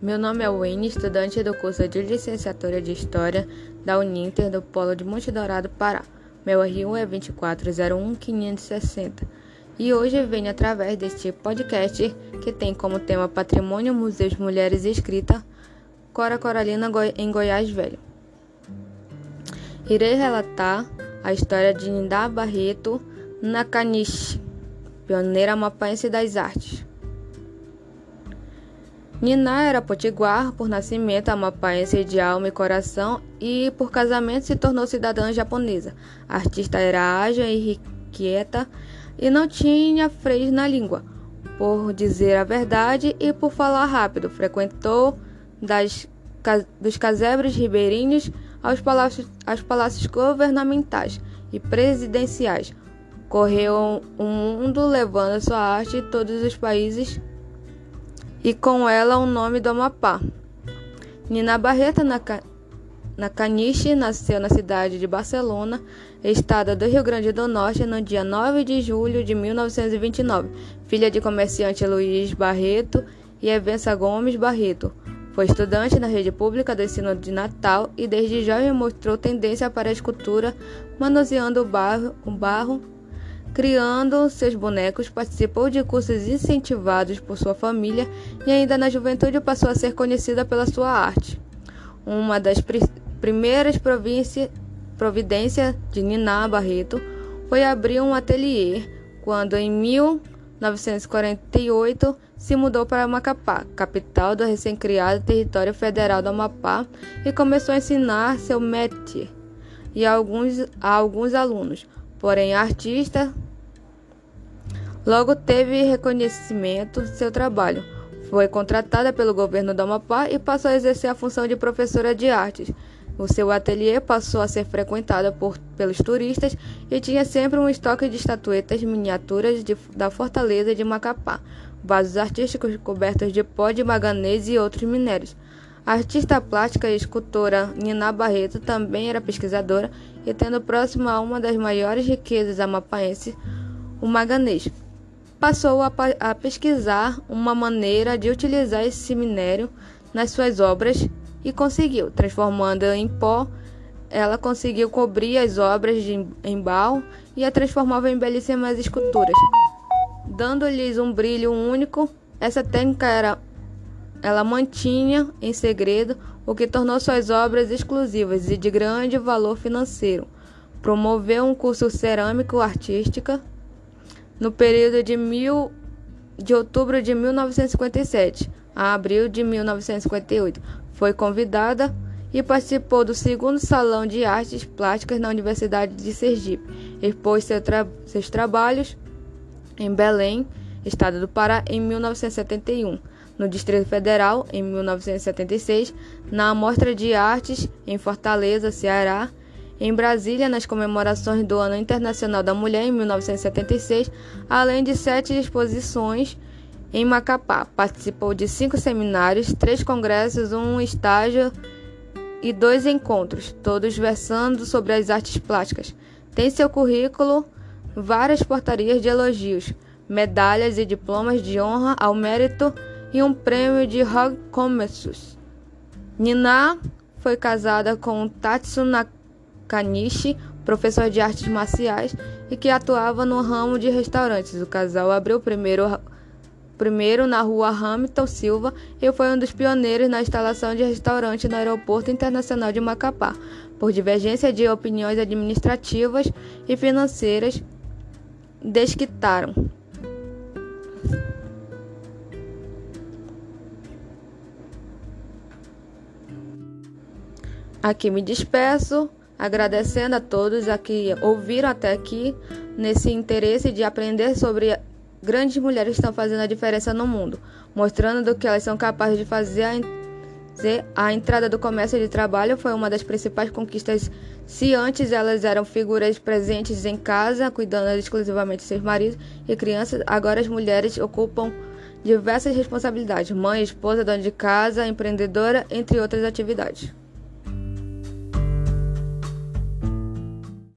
Meu nome é Wayne, estudante do curso de Licenciatura de História da Uninter do Polo de Monte Dourado, Pará. Meu RU é 2401560. E hoje venho através deste podcast que tem como tema Patrimônio, Museus, Mulheres e Escrita, Cora Coralina em Goiás Velho. Irei relatar a história de Nindá Barreto Nakanishi, pioneira mapaense das artes. Nina era potiguar por nascimento, amapaense de alma e coração, e por casamento se tornou cidadã japonesa. A artista era ágil e irrequieta e não tinha freios na língua, por dizer a verdade e por falar rápido. Frequentou das, dos casebres ribeirinhos aos palácios, aos palácios governamentais e presidenciais. Correu o mundo levando sua arte em todos os países e com ela o nome do Amapá. Nina Barreta Nakanishi nasceu na cidade de Barcelona, estado do Rio Grande do Norte, no dia 9 de julho de 1929, filha de comerciante Luiz Barreto e Evença Gomes Barreto. Foi estudante na rede pública do ensino de Natal e desde jovem mostrou tendência para a escultura, manuseando o barro, o barro Criando seus bonecos, participou de cursos incentivados por sua família e ainda na juventude passou a ser conhecida pela sua arte. Uma das primeiras providências de Nina Barreto foi abrir um ateliê quando, em 1948, se mudou para Macapá, capital do recém-criado território federal do Amapá, e começou a ensinar seu métier e a alguns, a alguns alunos. Porém, artista Logo teve reconhecimento de seu trabalho. Foi contratada pelo governo do Amapá e passou a exercer a função de professora de artes. O seu ateliê passou a ser frequentado por, pelos turistas e tinha sempre um estoque de estatuetas miniaturas de, da fortaleza de Macapá, vasos artísticos cobertos de pó de manganês e outros minérios. A artista plástica e escultora Nina Barreto também era pesquisadora e tendo próximo a uma das maiores riquezas amapaenses, o manganês passou a, a pesquisar uma maneira de utilizar esse minério nas suas obras e conseguiu, transformando em pó, ela conseguiu cobrir as obras de embal e a transformava em belíssimas esculturas, dando-lhes um brilho único. Essa técnica era ela mantinha em segredo, o que tornou suas obras exclusivas e de grande valor financeiro. Promoveu um curso cerâmico artística no período de, mil, de outubro de 1957 a abril de 1958. Foi convidada e participou do segundo Salão de Artes Plásticas na Universidade de Sergipe. Expôs seu tra seus trabalhos em Belém, estado do Pará, em 1971. No Distrito Federal, em 1976, na Amostra de Artes, em Fortaleza, Ceará, em Brasília, nas comemorações do Ano Internacional da Mulher em 1976, além de sete exposições em Macapá. Participou de cinco seminários, três congressos, um estágio e dois encontros, todos versando sobre as artes plásticas. Tem seu currículo várias portarias de elogios, medalhas e diplomas de honra ao mérito e um prêmio de Hog Commerce. Nina foi casada com Tatsu Nakata Kanishi, professor de artes marciais e que atuava no ramo de restaurantes. O casal abriu primeiro, primeiro na rua Hamilton Silva e foi um dos pioneiros na instalação de restaurante no Aeroporto Internacional de Macapá. Por divergência de opiniões administrativas e financeiras, desquitaram. Aqui me despeço agradecendo a todos a que ouviram até aqui nesse interesse de aprender sobre grandes mulheres que estão fazendo a diferença no mundo, mostrando do que elas são capazes de fazer. A entrada do comércio de trabalho foi uma das principais conquistas. Se antes elas eram figuras presentes em casa, cuidando exclusivamente de seus maridos e crianças, agora as mulheres ocupam diversas responsabilidades: mãe, esposa, dona de casa, empreendedora, entre outras atividades.